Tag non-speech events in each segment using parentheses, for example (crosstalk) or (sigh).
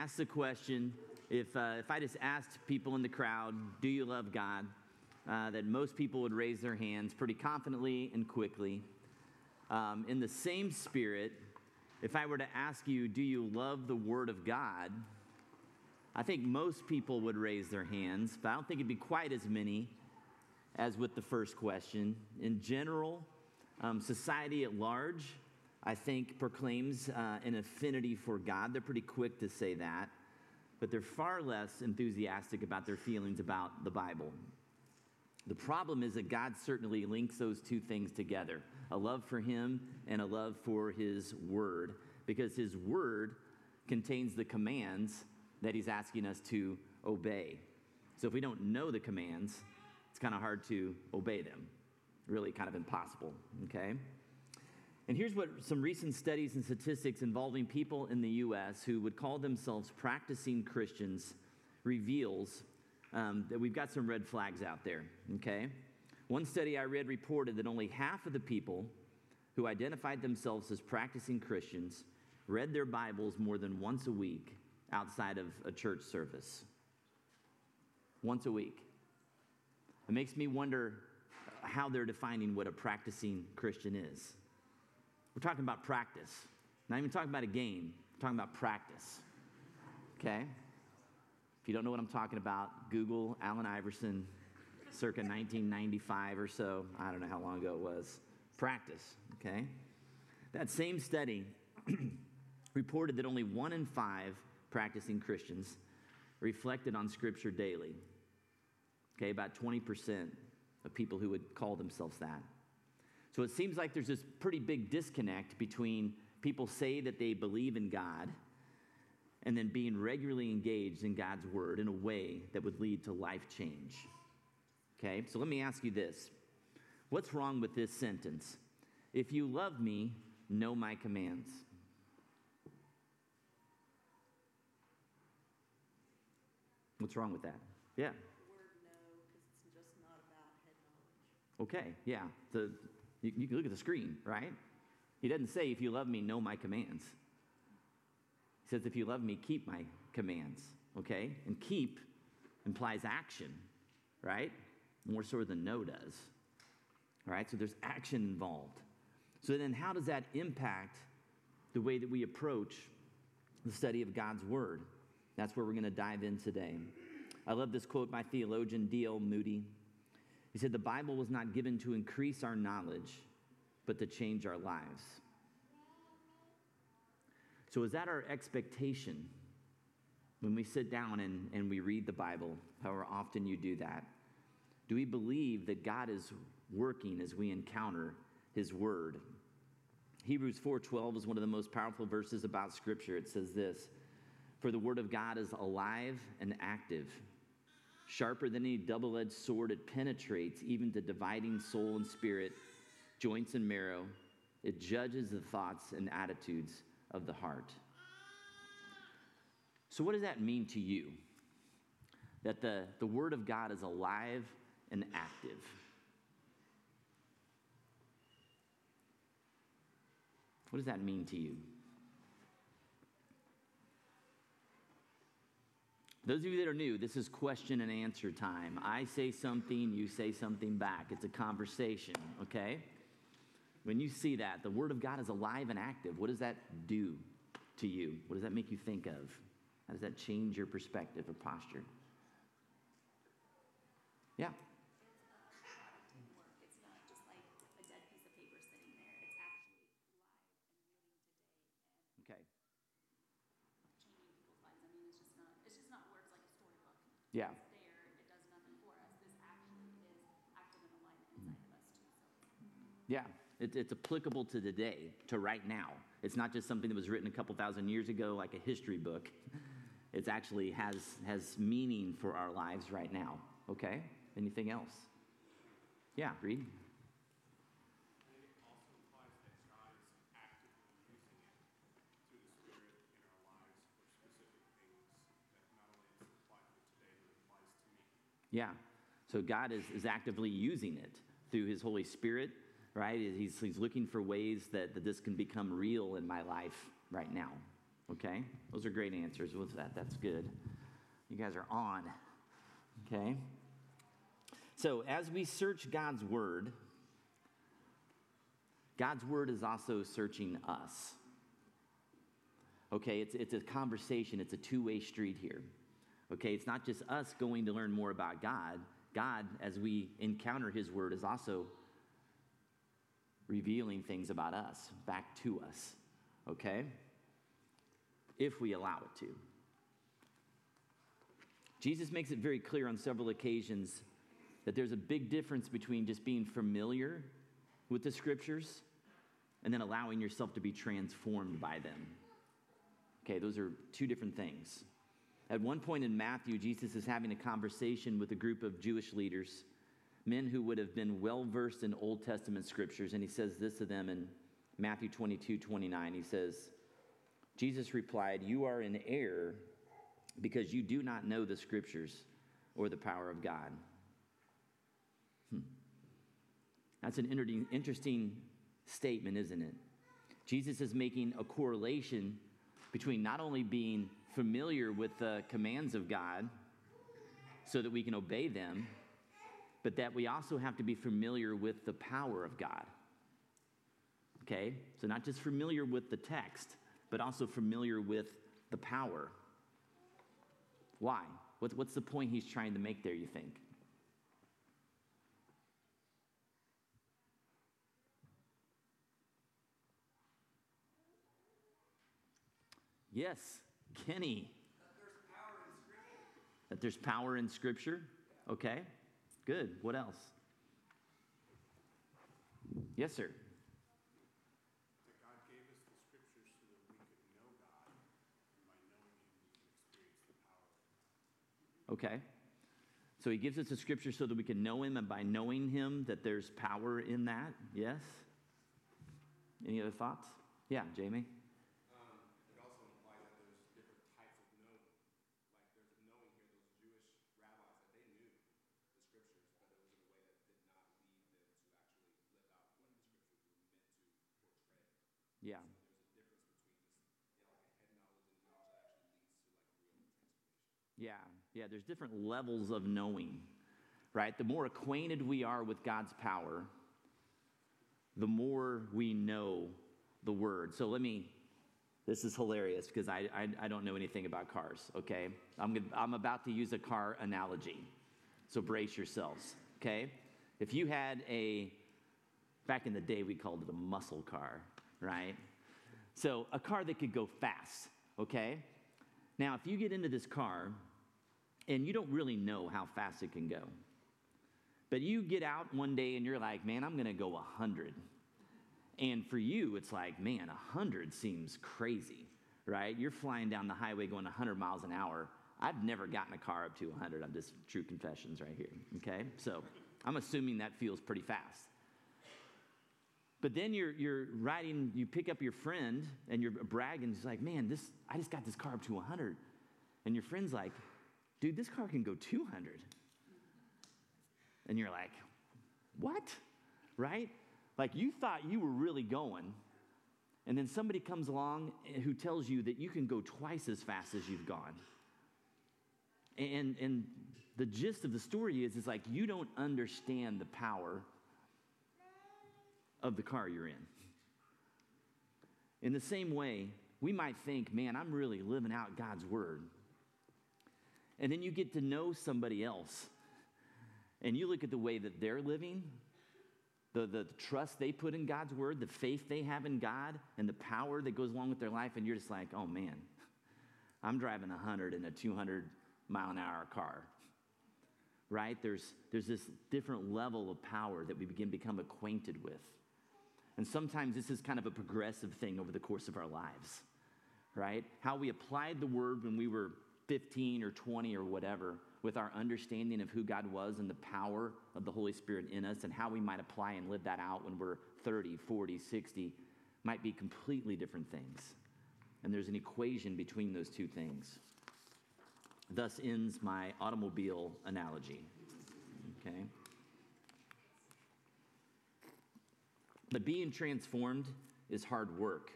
asked the question if, uh, if I just asked people in the crowd, Do you love God? Uh, that most people would raise their hands pretty confidently and quickly. Um, in the same spirit, if I were to ask you, Do you love the Word of God? I think most people would raise their hands, but I don't think it'd be quite as many as with the first question. In general, um, society at large, I think, proclaims uh, an affinity for God. They're pretty quick to say that, but they're far less enthusiastic about their feelings about the Bible. The problem is that God certainly links those two things together a love for Him and a love for His Word, because His Word contains the commands that He's asking us to obey. So if we don't know the commands, it's kind of hard to obey them. Really, kind of impossible, okay? And here's what some recent studies and statistics involving people in the U.S. who would call themselves practicing Christians reveals um, that we've got some red flags out there, okay? One study I read reported that only half of the people who identified themselves as practicing Christians read their Bibles more than once a week outside of a church service. Once a week. It makes me wonder how they're defining what a practicing Christian is. We're talking about practice, not even talking about a game, we're talking about practice. Okay? If you don't know what I'm talking about, Google Allen Iverson, circa 1995 or so. I don't know how long ago it was. Practice, okay? That same study (clears throat) reported that only one in five practicing Christians reflected on Scripture daily. Okay, about 20% of people who would call themselves that. So it seems like there's this pretty big disconnect between people say that they believe in God and then being regularly engaged in God's word in a way that would lead to life change. Okay, so let me ask you this What's wrong with this sentence? If you love me, know my commands. What's wrong with that? Yeah. Okay, yeah. So you, you can look at the screen, right? He doesn't say, if you love me, know my commands. He says, if you love me, keep my commands, okay? And keep implies action, right? More so than know does. All right, so there's action involved. So then, how does that impact the way that we approach the study of God's Word? That's where we're going to dive in today. I love this quote by theologian D.L. Moody. He said, The Bible was not given to increase our knowledge, but to change our lives. So, is that our expectation when we sit down and, and we read the Bible, however often you do that? Do we believe that God is working as we encounter His Word? Hebrews 4:12 is one of the most powerful verses about Scripture. It says this: "For the Word of God is alive and active." Sharper than any double edged sword, it penetrates even to dividing soul and spirit, joints and marrow. It judges the thoughts and attitudes of the heart. So, what does that mean to you? That the, the Word of God is alive and active. What does that mean to you? Those of you that are new, this is question and answer time. I say something, you say something back. It's a conversation, okay? When you see that, the Word of God is alive and active. What does that do to you? What does that make you think of? How does that change your perspective or posture? Yeah. Yeah. There, it does nothing for us. This actually is active in alignment inside of us too. So. Yeah, it, it's applicable to today, to right now. It's not just something that was written a couple thousand years ago, like a history book. (laughs) It actually has has meaning for our lives right now. Okay. Anything else? Yeah, read. Yeah. So God is, is actively using it through his Holy Spirit, right? He's, he's looking for ways that, that this can become real in my life right now. Okay? Those are great answers. What's that? That's good. You guys are on. Okay? So, as we search God's Word, God's Word is also searching us. Okay? It's, it's a conversation, it's a two way street here. Okay? It's not just us going to learn more about God. God, as we encounter His Word, is also revealing things about us back to us. Okay? If we allow it to. Jesus makes it very clear on several occasions that there's a big difference between just being familiar with the scriptures and then allowing yourself to be transformed by them. Okay, those are two different things. At one point in Matthew, Jesus is having a conversation with a group of Jewish leaders, men who would have been well versed in Old Testament scriptures, and he says this to them in Matthew 22 29. He says, Jesus replied, You are in error because you do not know the scriptures or the power of God. Hmm. That's an interesting statement, isn't it? Jesus is making a correlation between not only being familiar with the commands of God so that we can obey them, but that we also have to be familiar with the power of God. Okay? So, not just familiar with the text, but also familiar with the power. Why? What's the point he's trying to make there, you think? Yes, Kenny. That there's power in Scripture. Okay, good. What else? Yes, sir. Okay. So he gives us the scripture so that we can know him, and by knowing him, that there's power in that. Yes? Any other thoughts? Yeah, Jamie? Yeah. Yeah, there's different levels of knowing, right? The more acquainted we are with God's power, the more we know the word. So let me, this is hilarious because I, I, I, don't know anything about cars, okay? I'm, I'm about to use a car analogy. So brace yourselves, okay? If you had a, back in the day, we called it a muscle car, right? So a car that could go fast, okay? Now, if you get into this car and you don't really know how fast it can go, but you get out one day and you're like, man, I'm gonna go 100. And for you, it's like, man, 100 seems crazy, right? You're flying down the highway going 100 miles an hour. I've never gotten a car up to 100. I'm just true confessions right here, okay? So I'm assuming that feels pretty fast. But then you're, you're riding, you pick up your friend and you're bragging. He's like, man, this, I just got this car up to 100. And your friend's like, dude, this car can go 200. And you're like, what? Right? Like you thought you were really going. And then somebody comes along who tells you that you can go twice as fast as you've gone. And, and the gist of the story is, is like you don't understand the power of the car you're in. In the same way, we might think, man, I'm really living out God's word. And then you get to know somebody else, and you look at the way that they're living, the, the trust they put in God's word, the faith they have in God, and the power that goes along with their life, and you're just like, oh man, I'm driving 100 in a 200 mile an hour car. Right? There's, there's this different level of power that we begin to become acquainted with. And sometimes this is kind of a progressive thing over the course of our lives, right? How we applied the word when we were 15 or 20 or whatever, with our understanding of who God was and the power of the Holy Spirit in us, and how we might apply and live that out when we're 30, 40, 60, might be completely different things. And there's an equation between those two things. Thus ends my automobile analogy. Okay? But being transformed is hard work.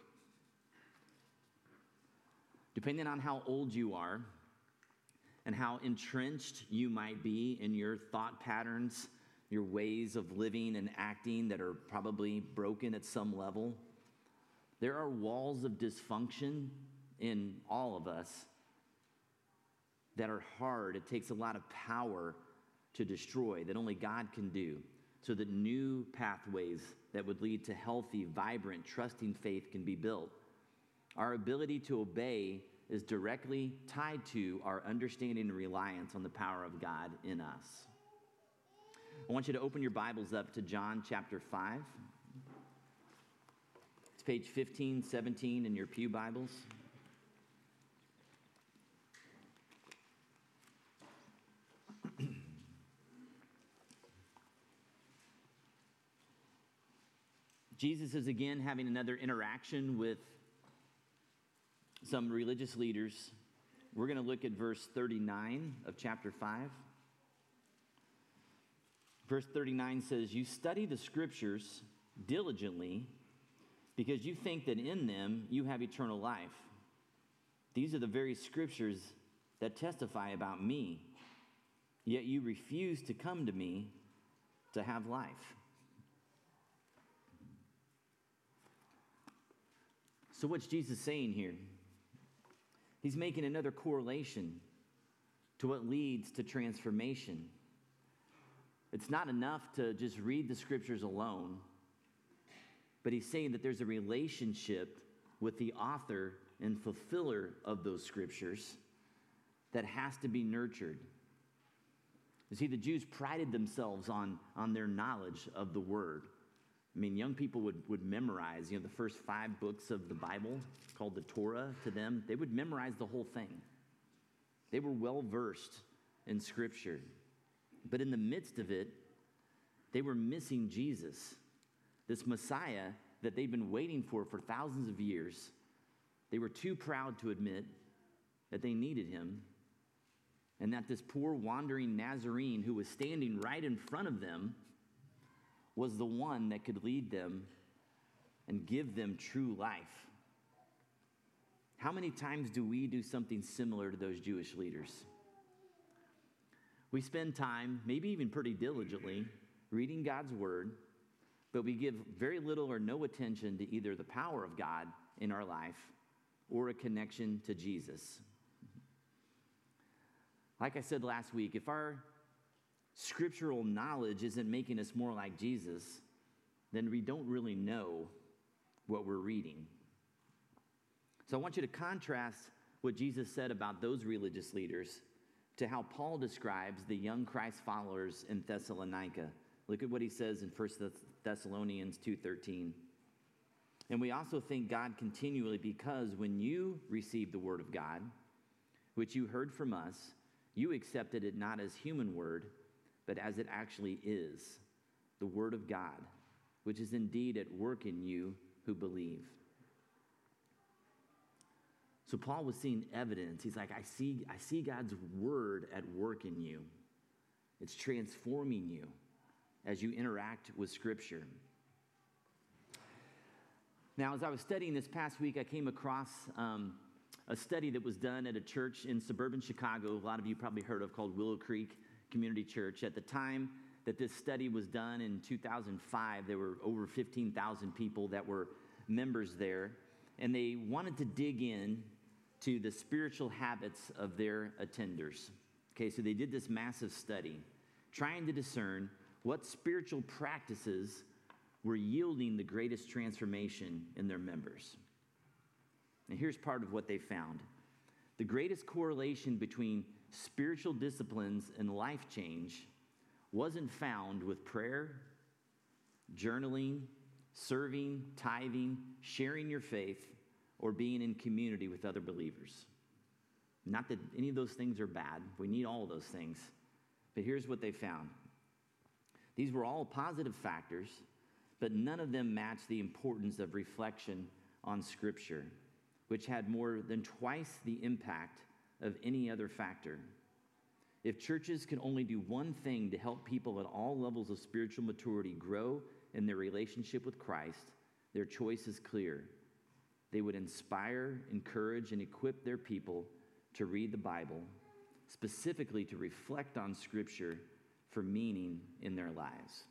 depending on how old you are and how entrenched you might be in your thought patterns, your ways of living and acting that are probably broken at some level. There are walls of dysfunction in all of us that are hard. It takes a lot of power to destroy that only God can do so that new pathways that would lead to healthy, vibrant, trusting faith can be built. Our ability to obey is directly tied to our understanding and reliance on the power of God in us. I want you to open your Bibles up to John chapter 5. It's page 15, 17 in your Pew Bibles. (clears throat) Jesus is again having another interaction with some religious leaders. We're going to look at verse 39 of chapter 5. Verse 39 says, You study the scriptures diligently because you think that in them you have eternal life. These are the very scriptures that testify about me, yet you refuse to come to me to have life. So, what's Jesus saying here? He's making another correlation to what leads to transformation. It's not enough to just read the scriptures alone, but he's saying that there's a relationship with the author and fulfiller of those scriptures that has to be nurtured. You see, the Jews prided themselves on, on their knowledge of the word. I mean, young people would, would memorize, you know, the first five books of the Bible called the Torah to them. They would memorize the whole thing. They were well versed in Scripture. But in the midst of it, they were missing Jesus, this Messiah that they'd been waiting for for thousands of years. They were too proud to admit that they needed him and that this poor wandering Nazarene who was standing right in front of them was the one that could lead them and give them true life. How many times do we do something similar to those Jewish leaders? We spend time, maybe even pretty diligently, reading God's word, but we give very little or no attention to either the power of God in our life or a connection to Jesus. Like I said last week, if our scriptural knowledge isn't making us more like Jesus, then we don't really know what we're reading. So I want you to contrast what Jesus said about those religious leaders to how Paul describes the young Christ followers in Thessalonica. Look at what he says in 1 Thessalonians 2:13. And we also thank God continually because when you received the word of God, which you heard from us, you accepted it not as human word, but as it actually is the Word of God, which is indeed at work in you who believe. So Paul was seeing evidence. He's like, I see, I see God's word at work in you. It's transforming you as you interact with Scripture. Now, as I was studying this past week, I came across um, a study that was done at a church in suburban Chicago. A lot of you probably heard of called Willow Creek Community Church. At the time that this study was done in 2005, there were over 15,000 people that were members there, and they wanted to dig in to the spiritual habits of their attenders. Okay, so they did this massive study trying to discern what spiritual practices were yielding the greatest transformation in their members. And here's part of what they found the greatest correlation between spiritual disciplines and life change wasn't found with prayer, journaling, serving, tithing, sharing your faith, or being in community with other believers. Not that any of those things are bad, we need all those things. But here's what they found these were all positive factors, but none of them matched the importance of reflection on Scripture, which had more than twice the impact of any other factor. If churches can only do one thing to help people at all levels of spiritual maturity grow in their relationship with Christ, their choice is clear. they would inspire, encourage, and equip their people to read the Bible, specifically to reflect on Scripture for meaning in their lives.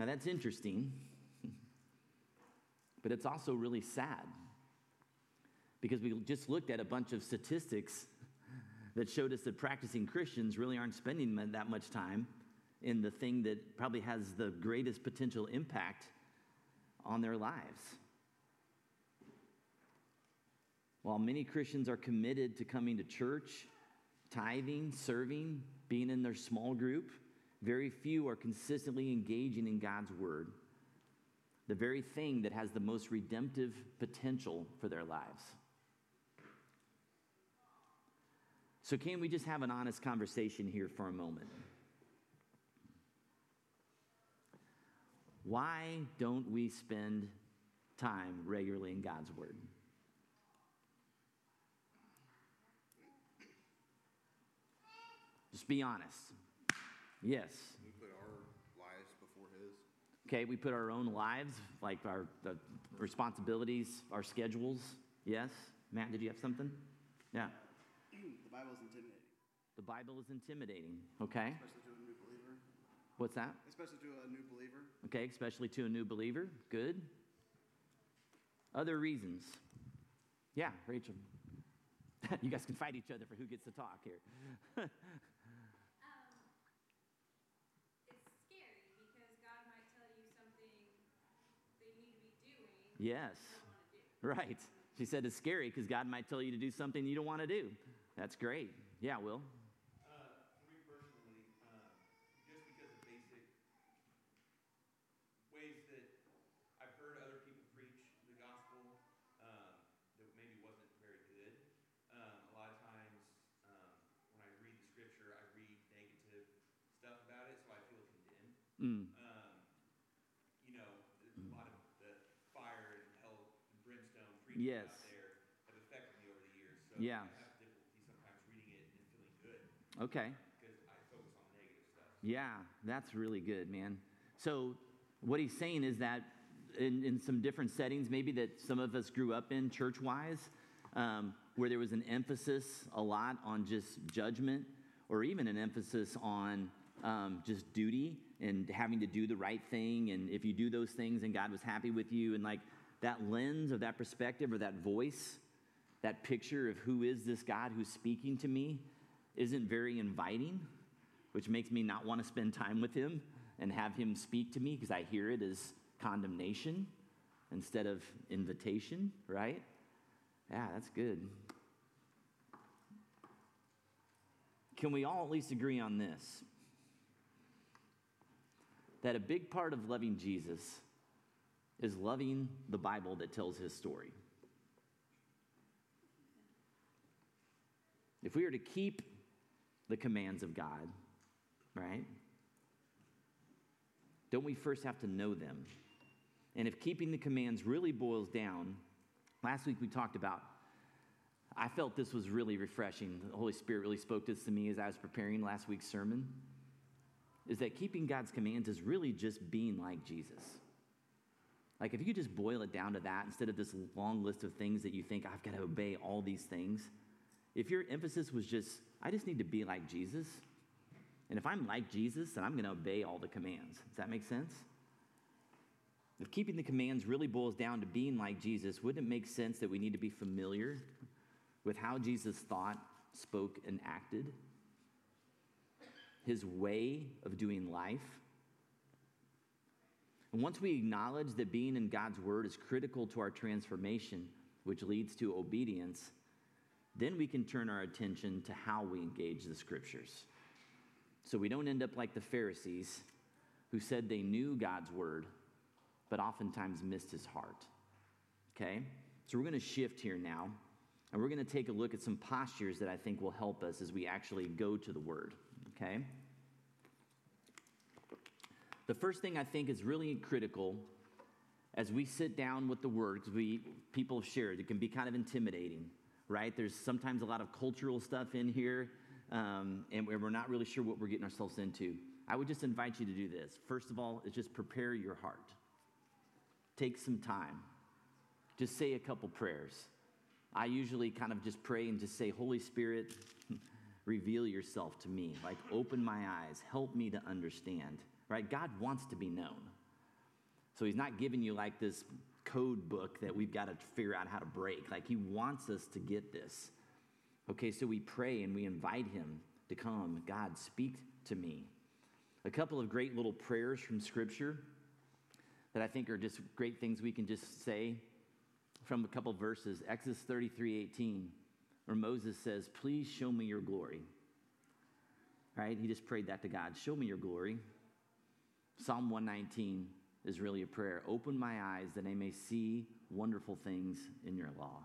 Now, that's interesting, (laughs) but it's also really sad because we just looked at a bunch of statistics that showed us that practicing Christians really aren't spending that much time in the thing that probably has the greatest potential impact on their lives. While many Christians are committed to coming to church, tithing, serving, being in their small group, very few are consistently engaging in God's word, the very thing that has the most redemptive potential for their lives. So, can we just have an honest conversation here for a moment? Why don't we spend time regularly in God's Word? Just be honest. Yes. We put our lives before His. Okay, we put our own lives, like our the responsibilities, our schedules. Yes. Matt, did you have something? Yeah. (clears throat) The Bible is intimidating, The Bible is intimidating. Okay. especially to a new believer. What's that? Especially to a new believer. Okay, especially to a new believer. Good. Other reasons. Yeah, Rachel. (laughs) you guys can fight each other for who gets to talk here. (laughs) Um, it's scary because God might tell you something that you need to be doing. yes. You don't want to do. Right. She said it's scary because God might tell you to do something you don't want to do. That's great. Yeah, Will. Uh, me personally, um, just because of basic ways that I've heard other people preach the gospel um, that maybe wasn't very good. Um, a lot of times um, when I read the scripture, I read negative stuff about it, so I feel condemned. Mm. Um, you know, a lot of the fire and hell and brimstone preaching Yes. out there have affected me over the years. So Yeah. I have difficulty sometimes reading it and feeling good Okay. Yeah, that's really good, man. So, what he's saying is that in, in some different settings, maybe that some of us grew up in church wise, um, where there was an emphasis a lot on just judgment, or even an emphasis on um, just duty and having to do the right thing. And if you do those things, and God was happy with you, and like that lens or that perspective or that voice, that picture of who is this God who's speaking to me, isn't very inviting which makes me not want to spend time with him and have him speak to me because I hear it as condemnation instead of invitation, right? Yeah, that's good. Can we all at least agree on this? That a big part of loving Jesus is loving the Bible that tells his story. If we are to keep the commands of God, right? Don't we first have to know them? And if keeping the commands really boils down, last week we talked about, I felt this was really refreshing. The Holy Spirit really spoke this to me as I was preparing last week's sermon. Is that keeping God's commands is really just being like Jesus. Like if you just boil it down to that instead of this long list of things that you think, I've got to obey all these things, if your emphasis was just, I just need to be like Jesus, and if I'm like Jesus, then I'm going to obey all the commands. Does that make sense? If keeping the commands really boils down to being like Jesus, wouldn't it make sense that we need to be familiar with how Jesus thought, spoke, and acted? His way of doing life? And once we acknowledge that being in God's word is critical to our transformation, which leads to obedience, then we can turn our attention to how we engage the scriptures. So we don't end up like the Pharisees who said they knew God's word, but oftentimes missed his heart. Okay? So we're going to shift here now, and we're going to take a look at some postures that I think will help us as we actually go to the word. Okay? The first thing I think is really critical as we sit down with the word, because we people have shared, it can be kind of intimidating, right? There's sometimes a lot of cultural stuff in here um, and we're not really sure what we're getting ourselves into. I would just invite you to do this. First of all, is just prepare your heart. take some time. Just say a couple prayers. I usually kind of just pray and just say, Holy Spirit, (laughs) reveal yourself to me. Like, open my eyes, help me to understand, right? God wants to be known. So He's not giving you like this code book that we've got to figure out how to break. Like, He wants us to get this. Okay, so we pray and we invite Him to come. God, speak to me. A couple of great little prayers from Scripture that I think are just great things we can just say from a couple verses. Exodus 33 18, where Moses says, Please show me your glory. Right? He just prayed that to God. Show me your glory. Psalm 119 is really a prayer. Open my eyes that I may see wonderful things in your law.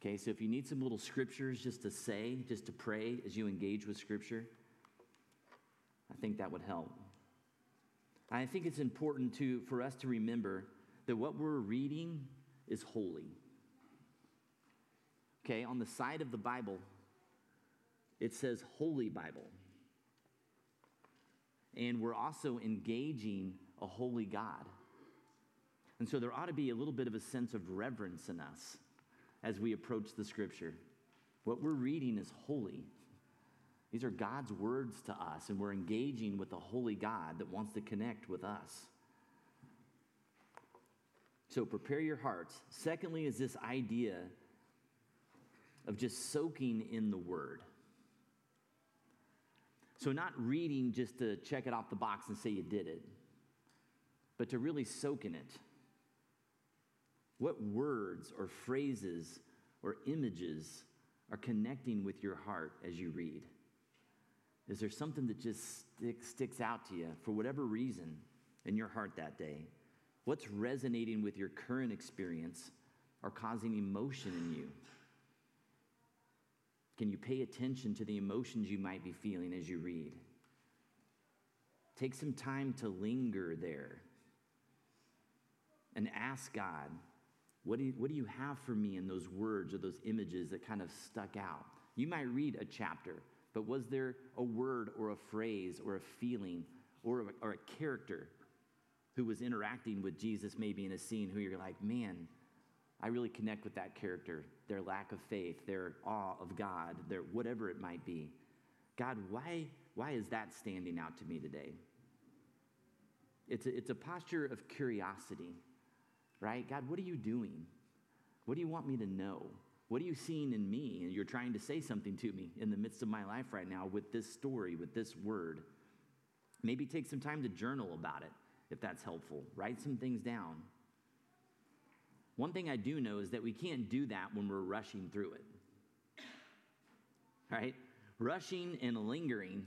Okay, so if you need some little scriptures just to say, just to pray as you engage with scripture, I think that would help. I think it's important to, for us to remember that what we're reading is holy. Okay, on the side of the Bible, it says Holy Bible. And we're also engaging a holy God. And so there ought to be a little bit of a sense of reverence in us as we approach the scripture. What we're reading is holy. These are God's words to us, and we're engaging with a holy God that wants to connect with us. So prepare your hearts. Secondly, is this idea of just soaking in the word. So, not reading just to check it off the box and say you did it, but to really soak in it. What words or phrases or images are connecting with your heart as you read? Is there something that just stick, sticks out to you for whatever reason in your heart that day? What's resonating with your current experience or causing emotion in you? Can you pay attention to the emotions you might be feeling as you read? Take some time to linger there and ask God, what do, you, what do you have for me in those words or those images that kind of stuck out? You might read a chapter, but was there a word or a phrase or a feeling or a, or a character who was interacting with Jesus maybe in a scene who you're like, man, I really connect with that character, their lack of faith, their awe of God, their whatever it might be. God, why, why is that standing out to me today? It's a, it's a posture of curiosity, right? God, what are you doing? What do you want me to know? What are you seeing in me? And you're trying to say something to me in the midst of my life right now with this story, with this word. Maybe take some time to journal about it if that's helpful. Write some things down. One thing I do know is that we can't do that when we're rushing through it. Right? Rushing and lingering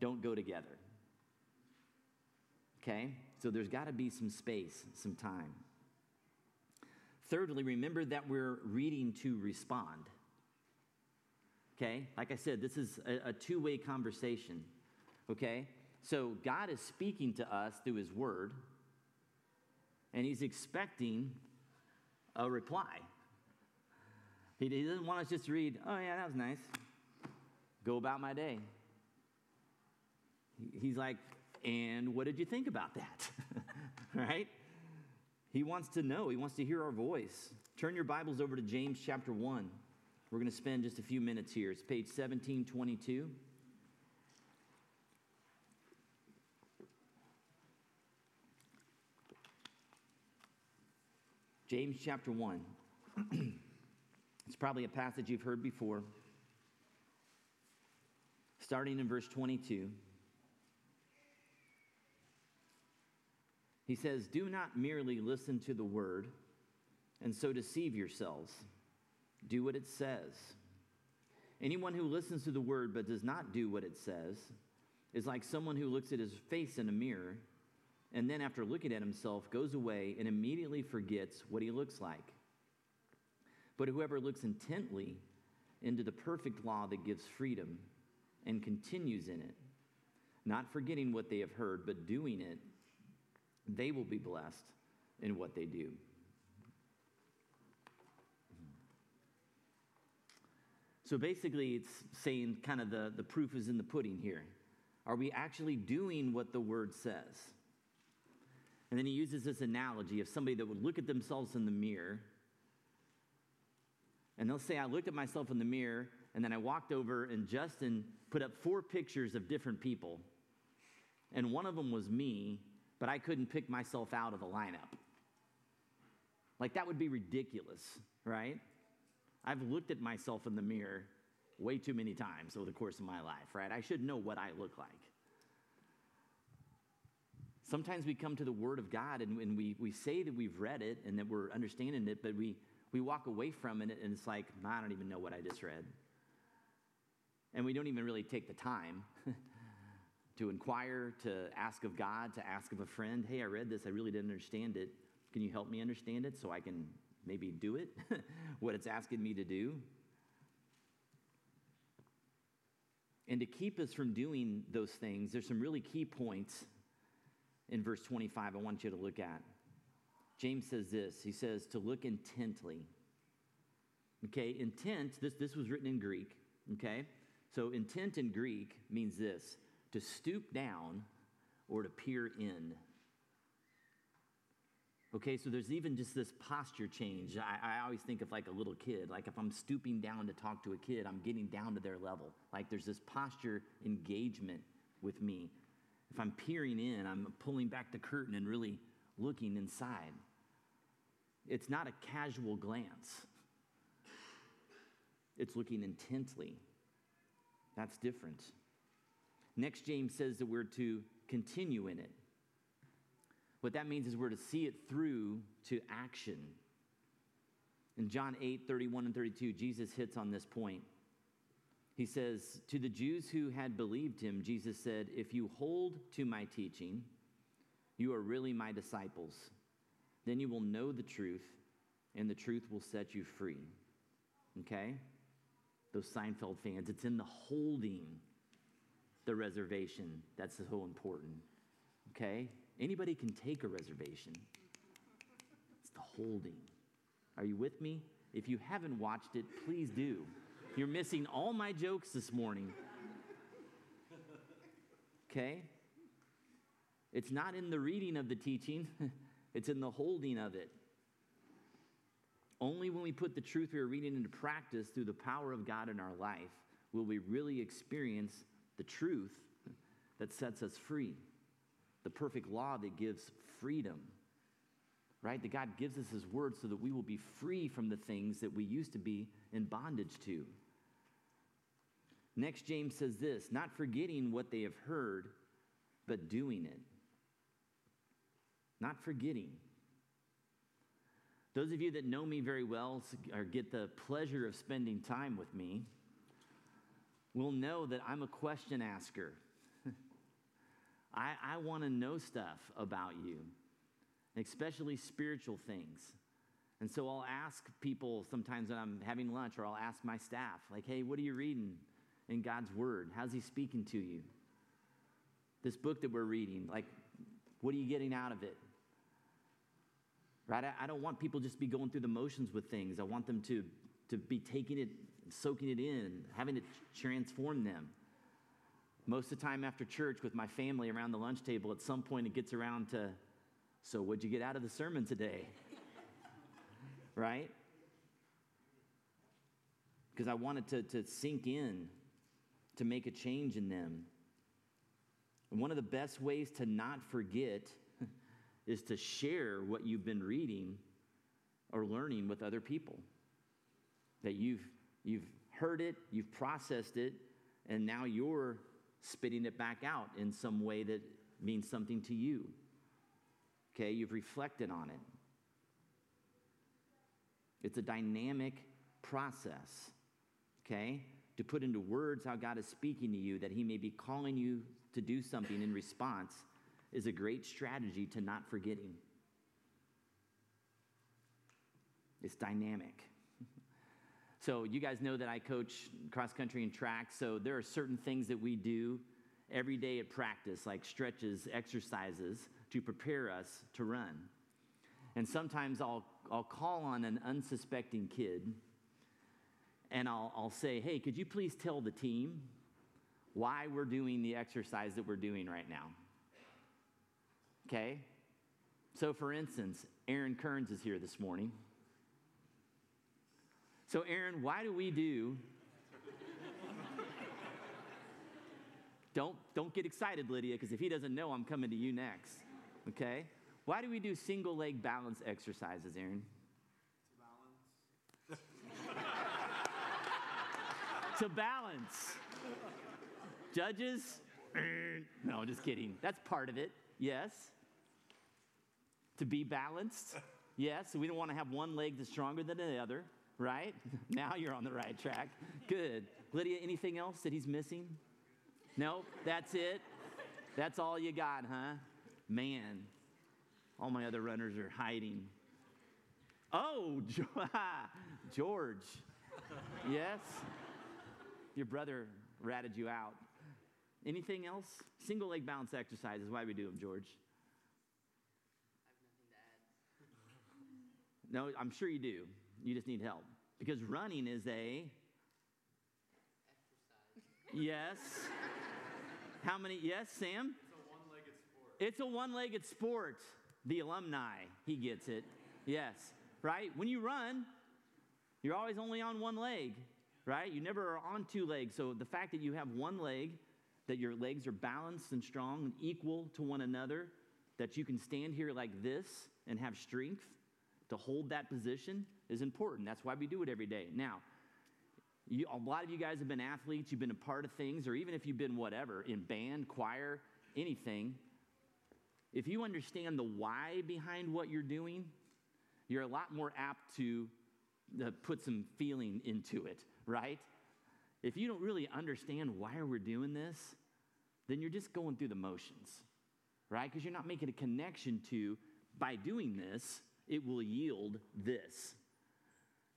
don't go together. Okay? So there's got to be some space, some time. Thirdly, remember that we're reading to respond. Okay? Like I said, this is a, a two way conversation. Okay? So God is speaking to us through His Word, and He's expecting a reply. He, doesn't want us just to read, oh, yeah, that was nice. Go about my day. He's like, and what did you think about that? (laughs) right? He wants to know, he wants to hear our voice. Turn your Bibles over to James chapter 1. We're going to spend just a few minutes here. It's page 1722. James chapter 1. (clears throat) it's probably a passage you've heard before. Starting in verse 22. He says, Do not merely listen to the word and so deceive yourselves. Do what it says. Anyone who listens to the word but does not do what it says is like someone who looks at his face in a mirror and then after looking at himself goes away and immediately forgets what he looks like. But whoever looks intently into the perfect law that gives freedom and continues in it, not forgetting what they have heard, but doing it, they will be blessed in what they do. So basically, it's saying kind of the, the proof is in the pudding here. Are we actually doing what the word says? And then he uses this analogy of somebody that would look at themselves in the mirror. And they'll say, I looked at myself in the mirror, and then I walked over, and Justin put up four pictures of different people. And one of them was me, but I couldn't pick myself out of the lineup. Like, that would be ridiculous, right? I've looked at myself in the mirror way too many times over the course of my life, right? I should know what I look like. Sometimes we come to the Word of God and, and we, we say that we've read it and that we're understanding it, but we, we walk away from it and it's like, I don't even know what I just read. And we don't even really take the time (laughs) to inquire, to ask of God, to ask of a friend, hey, I read this, I really didn't understand it. Can you help me understand it so I can maybe do it, (laughs) what it's asking me to do? And to keep us from doing those things, there's some really key points in verse 25 I want you to look at. James says this He says, to look intently. Okay, intent, this, this was written in Greek. Okay, so intent in Greek means this to stoop down or to peer in. Okay, so there's even just this posture change. I, I, always think of like a little kid. Like if I'm stooping down to talk to a kid, I'm getting down to their level. Like there's this posture engagement with me. If I'm peering in, I'm pulling back the curtain and really looking inside. It's not a casual glance, it's looking intently. That's different. Next, James says that we're to continue in it. What that means is we're to see it through to action. In John 8, 31 and 32, Jesus hits on this point. He says, To the Jews who had believed him, Jesus said, If you hold to my teaching, you are really my disciples. Then you will know the truth, and the truth will set you free. Okay? Those Seinfeld fans, it's in the holding the reservation that's so important. Okay? Anybody can take a reservation, it's the holding. Are you with me? If you haven't watched it, please do. You're missing all my jokes this morning. Okay? It's not in the reading of the teaching, (laughs) it's in the holding of it. Only when we put the truth we are reading into practice through the power of God in our life will we really experience the truth that sets us free the perfect law that gives freedom, right? That God gives us His word so that we will be free from the things that we used to be in bondage to. Next, James says this not forgetting what they have heard, but doing it. Not forgetting. Those of you that know me very well or get the pleasure of spending time with me will know that I'm a question asker. (laughs) I, I want to know stuff about you, especially spiritual things. And so I'll ask people sometimes when I'm having lunch, or I'll ask my staff, like, hey, what are you reading in God's Word? How's He speaking to you? This book that we're reading, like, what are you getting out of it? Right? I, I don't want people just be going through the motions with things. I want them to, to be taking it, soaking it in, having it transform them. Most of the time after church with my family around the lunch table, at some point it gets around to, so what'd you get out of the sermon today? (laughs) right? Because I wanted to, to sink in, to make a change in them. And one of the best ways to not forget (laughs) is to share what you've been reading or learning with other people. That you've, you've heard it, you've processed it, and now you're spitting it back out in some way that means something to you. Okay, you've reflected on it. It's a dynamic process, okay? To put into words how God is speaking to you, that He may be calling you to do something in response, is a great strategy to not forgetting. It's dynamic. (laughs) So, you guys know that I coach cross country and track. So, there are certain things that we do every day at practice, like stretches, exercises, to prepare us to run. And sometimes I'll, I'll call on an unsuspecting kid and I'll, I'll say, hey, could you please tell the team why we're doing the exercise that we're doing right now? Okay? So, for instance, Aaron Kearns is here this morning. So, Aaron, why do we do? (laughs) don't, don't get excited, Lydia, because if he doesn't know, I'm coming to you next. Okay? Why do we do single leg balance exercises, Aaron? To balance. Judges? Eh, no, just kidding. That's part of it. Yes. To be balanced. Yes. We don't want to have one leg that's stronger than the other, right? (laughs) Now you're on the right track. Good. Lydia, anything else that he's missing? No, that's it. That's all you got, huh? Man, all my other runners are hiding. Oh, (laughs) George. Yes. Your brother ratted you out. Anything else? Single leg balance exercises. Why we do them, George? No, I'm sure you do. You just need help. Because running is a. Exercise. Yes. How many? Yes, Sam? It's a one legged sport. It's a one legged sport. The alumni, he gets it. Yes, right? When you run, you're always only on one leg, right? You never are on two legs. So the fact that you have one leg, that your legs are balanced and strong and equal to one another, that you can stand here like this and have strength to hold that position is important. That's why we do it every day. Now, you, a lot of you guys have been athletes, you've been a part of things, or even if you've been whatever, in band, choir, anything, if you understand the why behind what you're doing, you're a lot more apt to uh, put some feeling into it, right? If you don't really understand why we're doing this, then you're just going through the motions, right? Because you're not making a connection to, by doing this, it will yield this.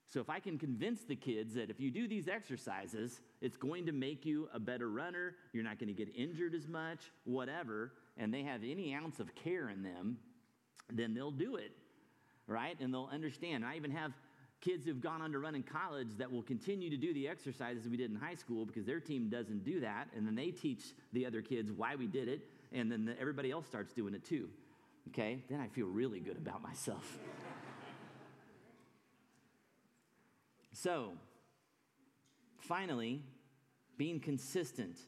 So if I can convince the kids that if you do these exercises, it's going to make you a better runner, you're not going to get injured as much, whatever, and they have any ounce of care in them, then they'll do it, right? And they'll understand. I even have kids who've gone on to run in college that will continue to do the exercises we did in high school because their team doesn't do that, and then they teach the other kids why we did it, and then the, everybody else starts doing it too. Okay? Then I feel really good about myself. (laughs) so, finally, being consistent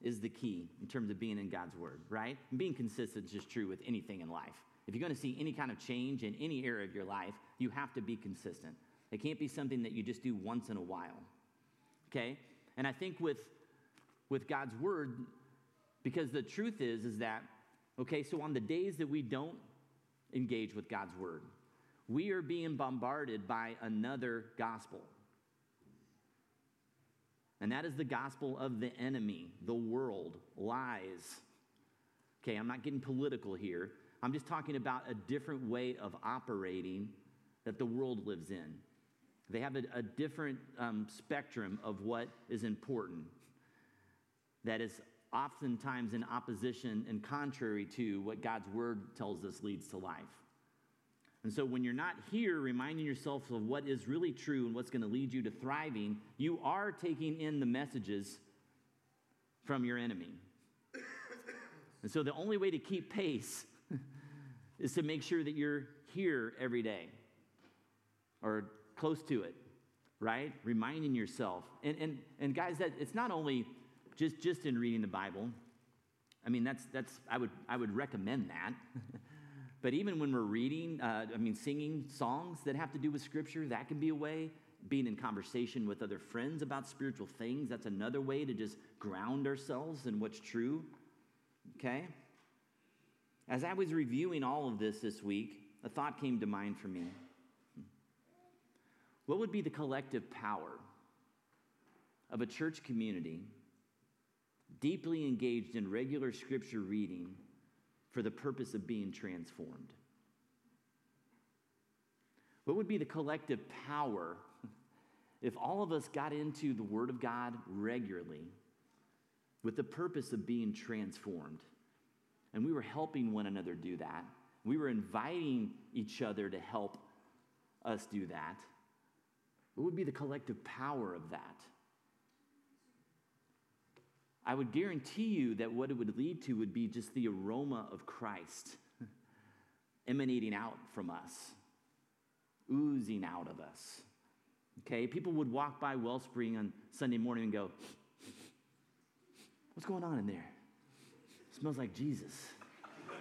is the key in terms of being in God's Word, right? And being consistent is just true with anything in life. If you're going to see any kind of change in any area of your life, you have to be consistent. It can't be something that you just do once in a while. Okay? And I think with with God's word because the truth is is that okay, so on the days that we don't engage with God's word, we are being bombarded by another gospel. And that is the gospel of the enemy, the world, lies. Okay, I'm not getting political here. I'm just talking about a different way of operating that the world lives in. They have a, a different um, spectrum of what is important that is oftentimes in opposition and contrary to what God's word tells us leads to life. And so when you're not here reminding yourself of what is really true and what's going to lead you to thriving, you are taking in the messages from your enemy. And so the only way to keep pace (laughs) is to make sure that you're here every day or close to it, right? Reminding yourself. And, and, and guys, that it's not only just, just in reading the Bible. I mean, that's, that's I, would, I would recommend that. (laughs) but even when we're reading, uh, I mean, singing songs that have to do with Scripture, that can be a way. Being in conversation with other friends about spiritual things, that's another way to just ground ourselves in what's true. Okay? As I was reviewing all of this this week, a thought came to mind for me. What would be the collective power of a church community deeply engaged in regular scripture reading for the purpose of being transformed? What would be the collective power (laughs) if all of us got into the Word of God regularly with the purpose of being transformed? And we were helping one another do that. We were inviting each other to help us do that. What would be the collective power of that? I would guarantee you that what it would lead to would be just the aroma of Christ (laughs) emanating out from us, oozing out of us. Okay, people would walk by Wellspring on Sunday morning and go, What's going on in there? It smells like Jesus. (laughs)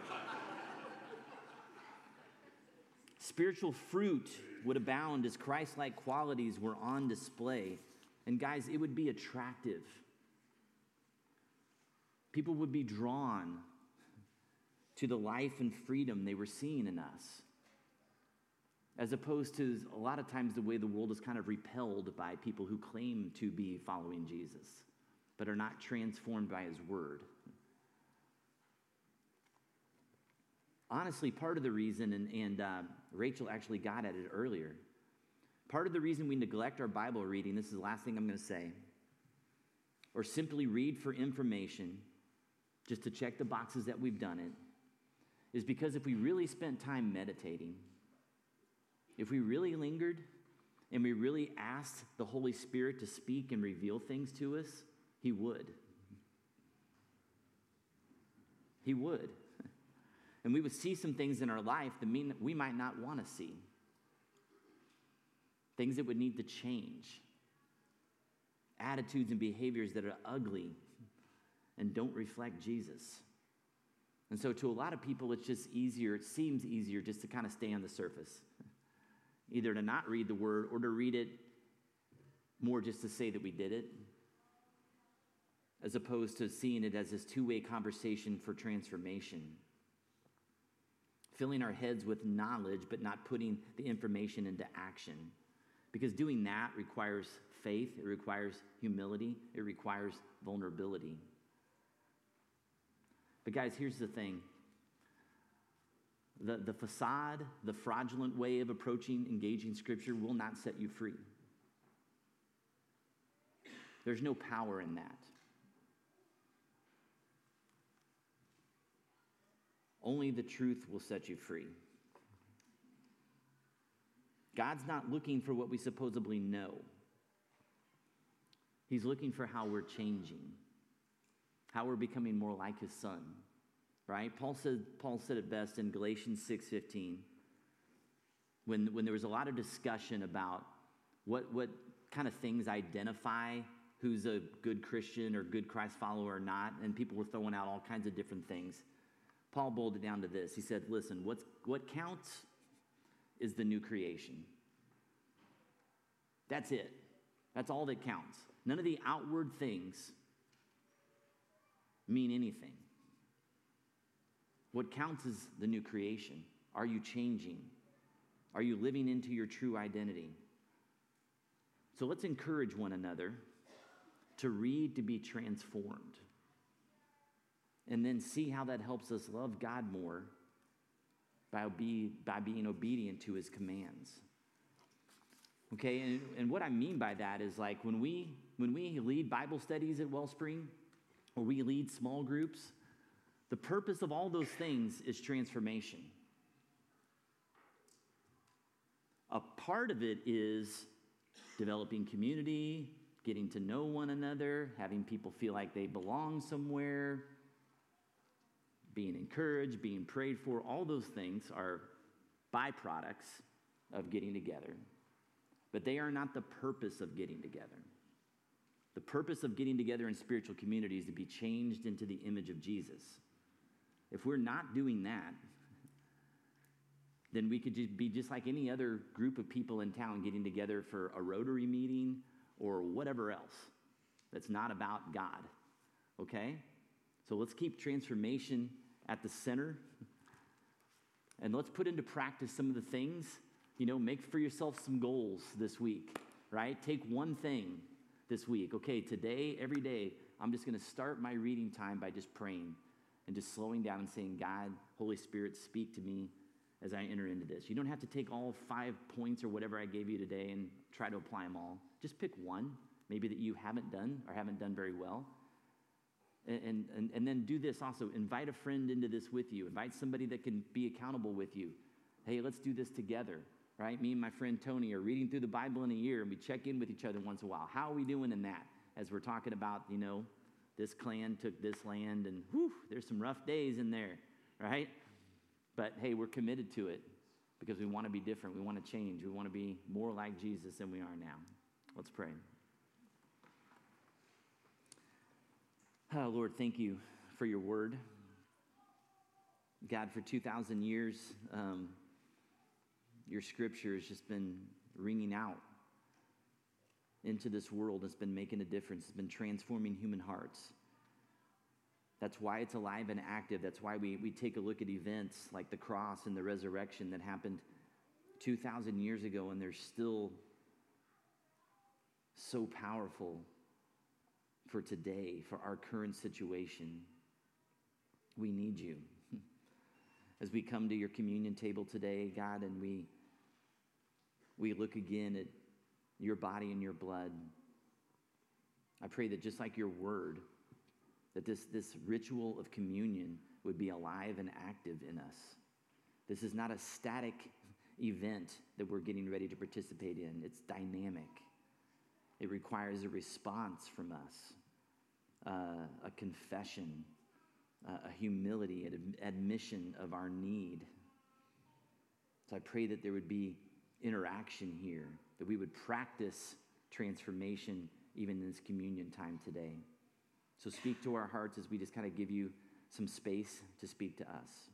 Spiritual fruit would abound as Christ like qualities were on display. And guys, it would be attractive. People would be drawn to the life and freedom they were seeing in us. As opposed to a lot of times the way the world is kind of repelled by people who claim to be following Jesus, but are not transformed by his word. Honestly, part of the reason, and, and uh, Rachel actually got at it earlier, part of the reason we neglect our Bible reading, this is the last thing I'm going to say, or simply read for information, just to check the boxes that we've done it, is because if we really spent time meditating, if we really lingered and we really asked the Holy Spirit to speak and reveal things to us, He would. He would. And we would see some things in our life that mean we might not want to see. Things that would need to change. Attitudes and behaviors that are ugly and don't reflect Jesus. And so, to a lot of people, it's just easier, it seems easier just to kind of stay on the surface either to not read the word or to read it more just to say that we did it, as opposed to seeing it as this two way conversation for transformation. Filling our heads with knowledge, but not putting the information into action. Because doing that requires faith, it requires humility, it requires vulnerability. But, guys, here's the thing the, the facade, the fraudulent way of approaching engaging Scripture will not set you free. There's no power in that. Only the truth will set you free. God's not looking for what we supposedly know, He's looking for how we're changing, how we're becoming more like His Son right? Paul said, Paul said it best in Galatians 6.15 when, when there was a lot of discussion about what, what kind of things identify who's a good Christian or good Christ follower or not, and people were throwing out all kinds of different things. Paul boiled it down to this. He said, listen, what's, what counts is the new creation. That's it. That's all that counts. None of the outward things mean anything. What counts is the new creation. Are you changing? Are you living into your true identity? So let's encourage one another to read to be transformed. And then see how that helps us love God more by, by being obedient to his commands. Okay, and, and what I mean by that is like when we when we lead Bible studies at Wellspring, or we lead small groups, the purpose of all those things is transformation. A part of it is developing community, getting to know one another, having people feel like they belong somewhere, being encouraged, being prayed for. All those things are byproducts of getting together. But they are not the purpose of getting together. The purpose of getting together in spiritual community is to be changed into the image of Jesus. If we're not doing that, then we could just be just like any other group of people in town getting together for a Rotary meeting or whatever else that's not about God. Okay? So let's keep transformation at the center. And let's put into practice some of the things. You know, make for yourself some goals this week, right? Take one thing this week. Okay, today, every day, I'm just going to start my reading time by just praying and just slowing down and saying, God, Holy Spirit, speak to me as I enter into this. You don't have to take all five points or whatever I gave you today and try to apply them all. Just pick one, maybe that you haven't done or haven't done very well. And, and, and then do this also invite a friend into this with you, invite somebody that can be accountable with you. Hey, let's do this together, right? Me and my friend Tony are reading through the Bible in a year and we check in with each other once in a while. How are we doing in that? As we're talking about, you know, this clan took this land, and whew, there's some rough days in there, right? But hey, we're committed to it because we want to be different. We want to change. We want to be more like Jesus than we are now. Let's pray. Oh, Lord, thank you for your word. God, for 2,000 years, um, your scripture has just been ringing out into this world. It's been making a difference, it's been transforming human hearts. That's why it's alive and active. That's why we, we take a look at events like the cross and the resurrection that happened 2,000 years ago, and they're still so powerful for today, for our current situation. We need you. (laughs) As we come to your communion table today, God, and we, we look again at your body and your blood, I pray that just like your word, that this, this ritual of communion would be alive and active in us. This is not a static event that we're getting ready to participate in, it's dynamic. It requires a response from us, uh, a confession, uh, a humility, an admission of our need. So I pray that there would be interaction here, that we would practice transformation even in this communion time today. So speak to our hearts as we just kind of give you some space to speak to us.